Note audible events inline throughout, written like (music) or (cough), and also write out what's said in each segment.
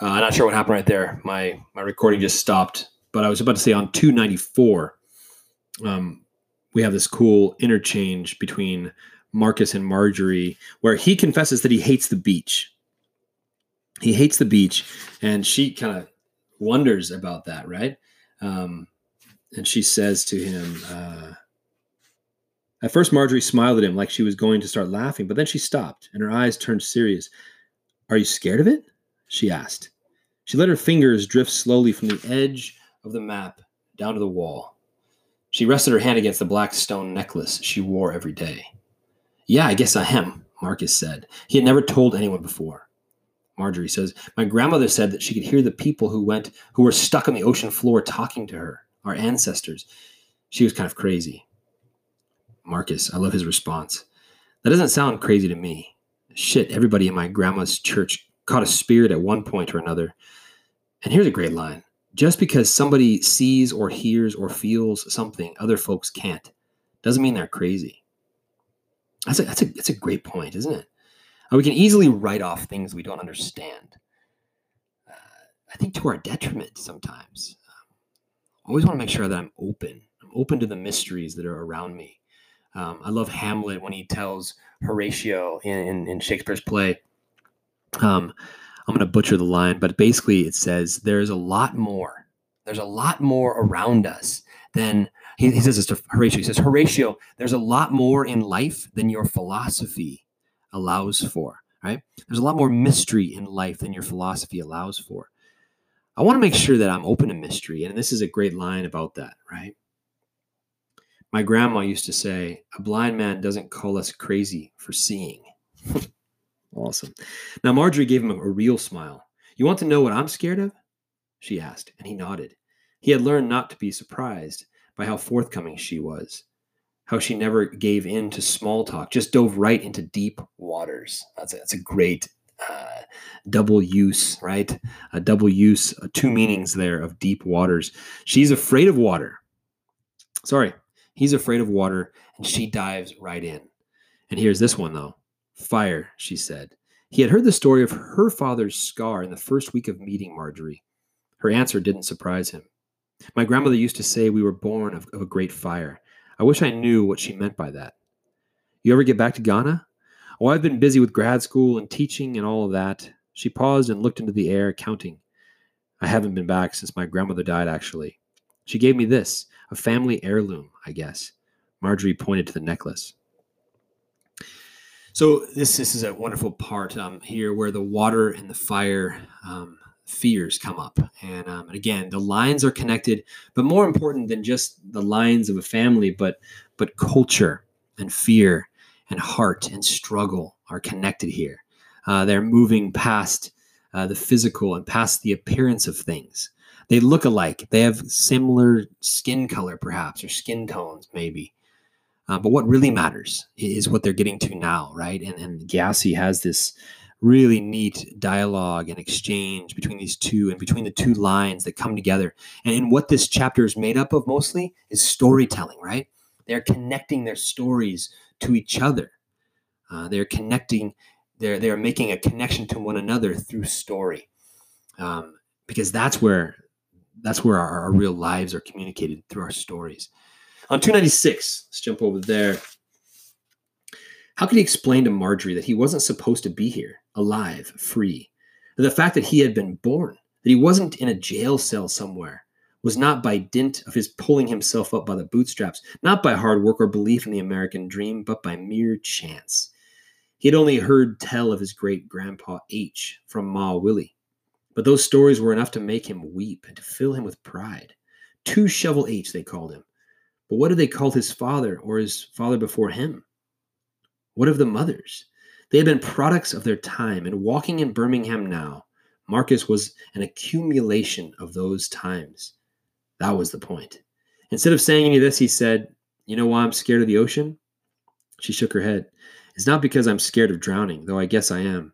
Uh, I'm not sure what happened right there. My my recording just stopped. But I was about to say on 294, um, we have this cool interchange between Marcus and Marjorie, where he confesses that he hates the beach. He hates the beach, and she kind of wonders about that, right? Um, and she says to him, uh, at first, Marjorie smiled at him like she was going to start laughing, but then she stopped and her eyes turned serious. Are you scared of it? She asked. She let her fingers drift slowly from the edge of the map down to the wall. She rested her hand against the black stone necklace she wore every day. Yeah, I guess I am, Marcus said. He had never told anyone before. Marjorie says, My grandmother said that she could hear the people who went who were stuck on the ocean floor talking to her, our ancestors. She was kind of crazy. Marcus, I love his response. That doesn't sound crazy to me. Shit, everybody in my grandma's church caught a spirit at one point or another. And here's a great line just because somebody sees or hears or feels something other folks can't doesn't mean they're crazy. That's a, that's a, that's a great point, isn't it? we can easily write off things we don't understand. Uh, I think to our detriment sometimes. Um, I always want to make sure that I'm open. I'm open to the mysteries that are around me. Um, I love Hamlet when he tells Horatio in, in, in Shakespeare's play. Um, I'm going to butcher the line, but basically it says there's a lot more. There's a lot more around us than he, he says this to Horatio. He says, Horatio, there's a lot more in life than your philosophy allows for. Right? There's a lot more mystery in life than your philosophy allows for. I want to make sure that I'm open to mystery, and this is a great line about that. Right? My grandma used to say, a blind man doesn't call us crazy for seeing. (laughs) awesome. Now, Marjorie gave him a, real smile. You want to know what I'm scared of? She asked, and he nodded. He had learned not to be surprised by how forthcoming she was, how she never gave in to small talk, just dove right into deep waters. That's a, that's a great uh, double use, right? A double use, uh, two meanings there of deep waters. She's afraid of water. Sorry, He's afraid of water, and she dives right in. And here's this one, though Fire, she said. He had heard the story of her father's scar in the first week of meeting Marjorie. Her answer didn't surprise him. My grandmother used to say we were born of, of a great fire. I wish I knew what she meant by that. You ever get back to Ghana? Oh, I've been busy with grad school and teaching and all of that. She paused and looked into the air, counting. I haven't been back since my grandmother died, actually. She gave me this a family heirloom, I guess. Marjorie pointed to the necklace. So this this is a wonderful part um, here where the water and the fire um, fears come up, and, um, and again the lines are connected, but more important than just the lines of a family, but but culture and fear and heart and struggle are connected here. Uh, they're moving past uh, the physical and past the appearance of things they look alike. They have similar skin color, perhaps, or skin tones, maybe. Uh, but what really matters is what they're getting to now, right? And, and Gyasi has this really neat dialogue and exchange between these two and between the two lines that come together. And, and what this chapter is made up of mostly is storytelling, right? They're connecting their stories to each other. Uh, they're connecting, they're, they're making a connection to one another through story. Um, because that's where that's where our, our real lives are communicated through our stories. On 296, let's jump over there. How could he explain to Marjorie that he wasn't supposed to be here, alive, free? the fact that he had been born, that he wasn't in a jail cell somewhere, was not by dint of his pulling himself up by the bootstraps, not by hard work or belief in the American dream, but by mere chance. He had only heard tell of his great grandpa H from Ma Willie. But those stories were enough to make him weep and to fill him with pride. Two shovel H, they called him. But what did they call his father or his father before him? What of the mothers? They had been products of their time, and walking in Birmingham now, Marcus was an accumulation of those times. That was the point. Instead of saying any of this, he said, You know why I'm scared of the ocean? She shook her head. It's not because I'm scared of drowning, though I guess I am.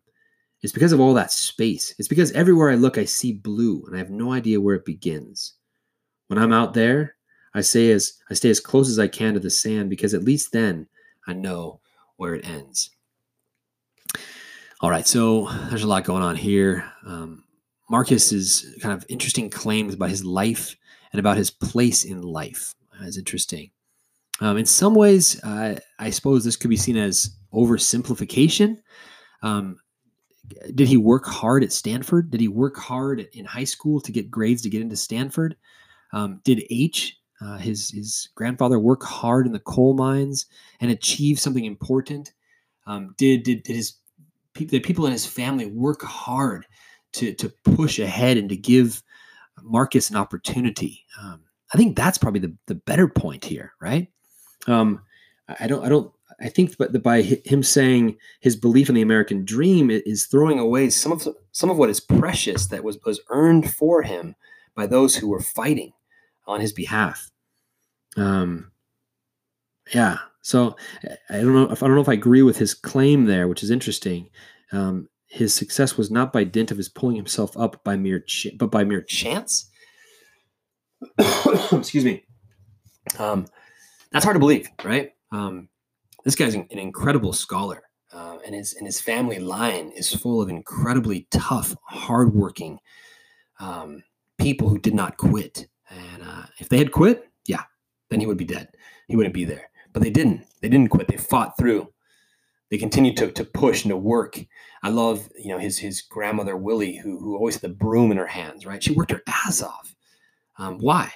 It's because of all that space. It's because everywhere I look, I see blue, and I have no idea where it begins. When I'm out there, I say as I stay as close as I can to the sand because at least then I know where it ends. All right, so there's a lot going on here. Um, is kind of interesting claims about his life and about his place in life That's interesting. Um, in some ways, uh, I suppose this could be seen as oversimplification. Um, did he work hard at Stanford? Did he work hard in high school to get grades to get into Stanford? Um, did H, uh, his his grandfather, work hard in the coal mines and achieve something important? Um, did, did did his did people in his family work hard to to push ahead and to give Marcus an opportunity? Um, I think that's probably the the better point here, right? Um, I don't I don't I think that by him saying his belief in the American dream is throwing away some of some of what is precious that was was earned for him by those who were fighting on his behalf. Um, yeah. So I don't know if I don't know if I agree with his claim there, which is interesting. Um, his success was not by dint of his pulling himself up by mere ch- but by mere chance. (coughs) Excuse me. Um, that's hard to believe, right? Um, this guy's an, incredible scholar, uh, and his and his family line is full of incredibly tough, hardworking um, people who did not quit. And uh, if they had quit, yeah, then he would be dead. He wouldn't be there. But they didn't. They didn't quit. They fought through. They continued to, to push and to work. I love, you know, his his grandmother Willie, who who always had the broom in her hands. Right? She worked her ass off. Um, why?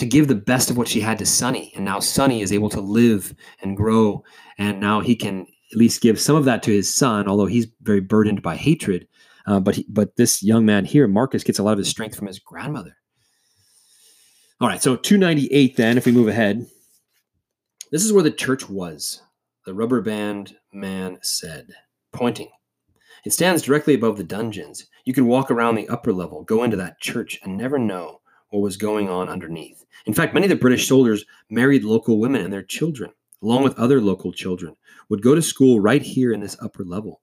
to give the best of what she had to Sonny. And now Sonny is able to live and grow. And now he can at least give some of that to his son, although he's very burdened by hatred. Uh, but he, but this young man here, Marcus, gets a lot of his strength from his grandmother. All right, so 298 then, if we move ahead. This is where the church was. The rubber band man said, pointing. It stands directly above the dungeons. You could walk around the upper level, go into that church, and never know what was going on underneath. In fact, many of the British soldiers married local women and their children, along with other local children, would go to school right here in this upper level.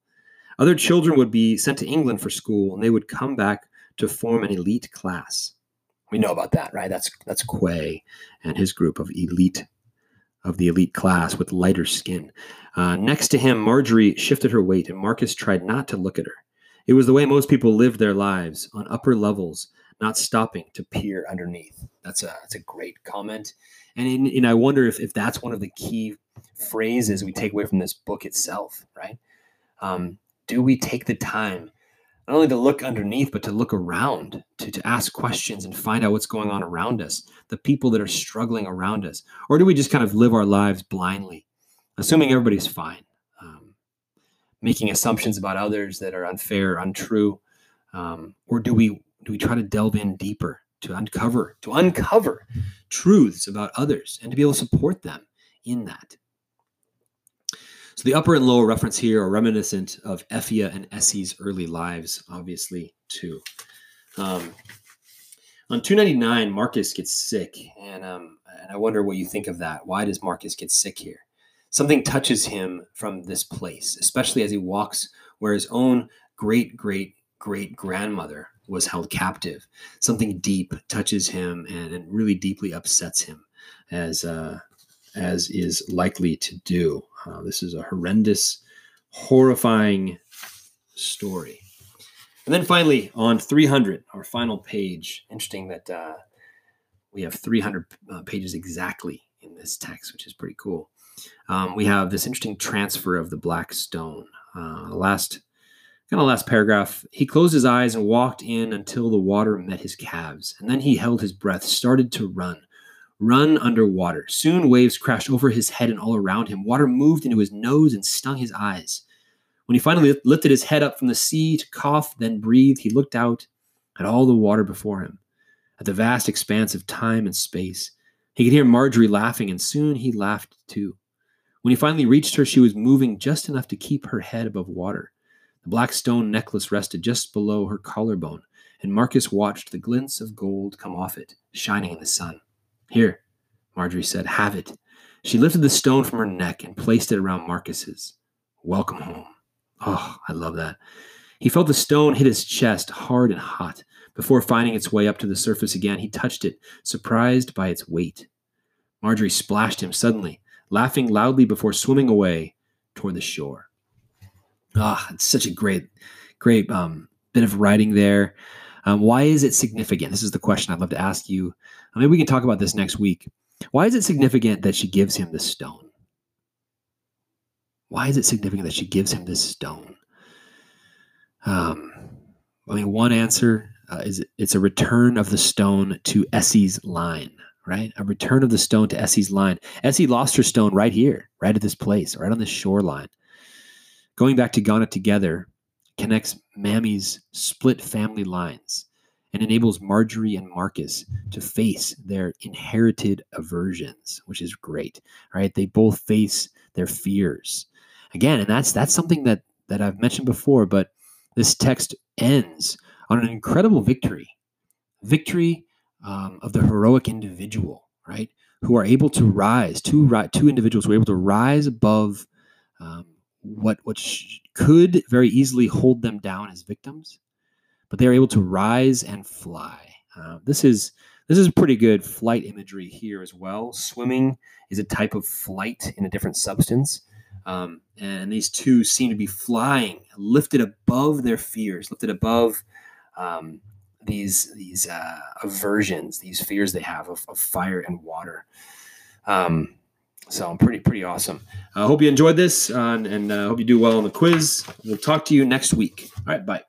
Other children would be sent to England for school, and they would come back to form an elite class. We know about that, right? That's that's Quey and his group of elite of the elite class with lighter skin. Uh, next to him, Marjorie shifted her weight, and Marcus tried not to look at her. It was the way most people lived their lives on upper levels not stopping to peer underneath. That's a that's a great comment, and in, and I wonder if if that's one of the key phrases we take away from this book itself, right? Um, do we take the time not only to look underneath, but to look around, to, to ask questions and find out what's going on around us, the people that are struggling around us? Or do we just kind of live our lives blindly, assuming everybody's fine, um, making assumptions about others that are unfair, untrue? Um, or do we do we try to delve in deeper to uncover to uncover truths about others and to be able to support them in that so the upper and lower reference here are reminiscent of Effia and Esi's early lives, obviously, too. Um, on 299, Marcus gets sick, and, um, and I wonder what you think of that. Why does Marcus get sick here? Something touches him from this place, especially as he walks where his own great great great grandmother was held captive. Something deep touches him and, and really deeply upsets him, as uh, as is likely to do. Uh, this is a horrendous, horrifying story. And then finally, on 300, our final page. Interesting that uh, we have 300 uh, pages exactly in this text, which is pretty cool. Um, we have this interesting transfer of the black stone. Uh, the last kind of last paragraph. He closed his eyes and walked in until the water met his calves, and then he held his breath, started to run. Run underwater. Soon waves crashed over his head and all around him. Water moved into his nose and stung his eyes. When he finally lifted his head up from the sea to cough, then breathe, he looked out at all the water before him, at the vast expanse of time and space. He could hear Marjorie laughing, and soon he laughed too. When he finally reached her, she was moving just enough to keep her head above water. The black stone necklace rested just below her collarbone, and Marcus watched the glints of gold come off it, shining in the sun. Here, Marjorie said, have it. She lifted the stone from her neck and placed it around Marcus's. Welcome home. Oh, I love that. He felt the stone hit his chest hard and hot. Before finding its way up to the surface again, he touched it, surprised by its weight. Marjorie splashed him suddenly, laughing loudly before swimming away toward the shore. Ah, oh, it's such a great, great um, bit of writing there. Um, why is it significant? This is the question I'd love to ask you. I mean, we can talk about this next week. Why is it significant that she gives him the stone? Why is it significant that she gives him this stone? Um, I mean, one answer uh, is it's a return of the stone to Esi's line, right? A return of the stone to Esi's line. Esi lost her stone right here, right at this place, right on this shoreline. Going back to Ghana together connects Maame's split family lines and enables Marjorie and Marcus to face their inherited aversions, which is great, right? They both face their fears. Again, and that's that's something that that I've mentioned before, but this text ends on an incredible victory, victory um, of the heroic individual, right? Who are able to rise, two two individuals who are able to rise above um, what what sh- could very easily hold them down as victims, but they are able to rise and fly. Uh, this is this is pretty good flight imagery here as well. Swimming is a type of flight in a different substance. Um, and these two seem to be flying, lifted above their fears, lifted above um, these these uh, aversions, these fears they have of, of fire and water. Um, so I'm pretty pretty awesome. I uh, hope you enjoyed this, uh, and, and uh, hope you do well on the quiz. We'll talk to you next week. All right, bye.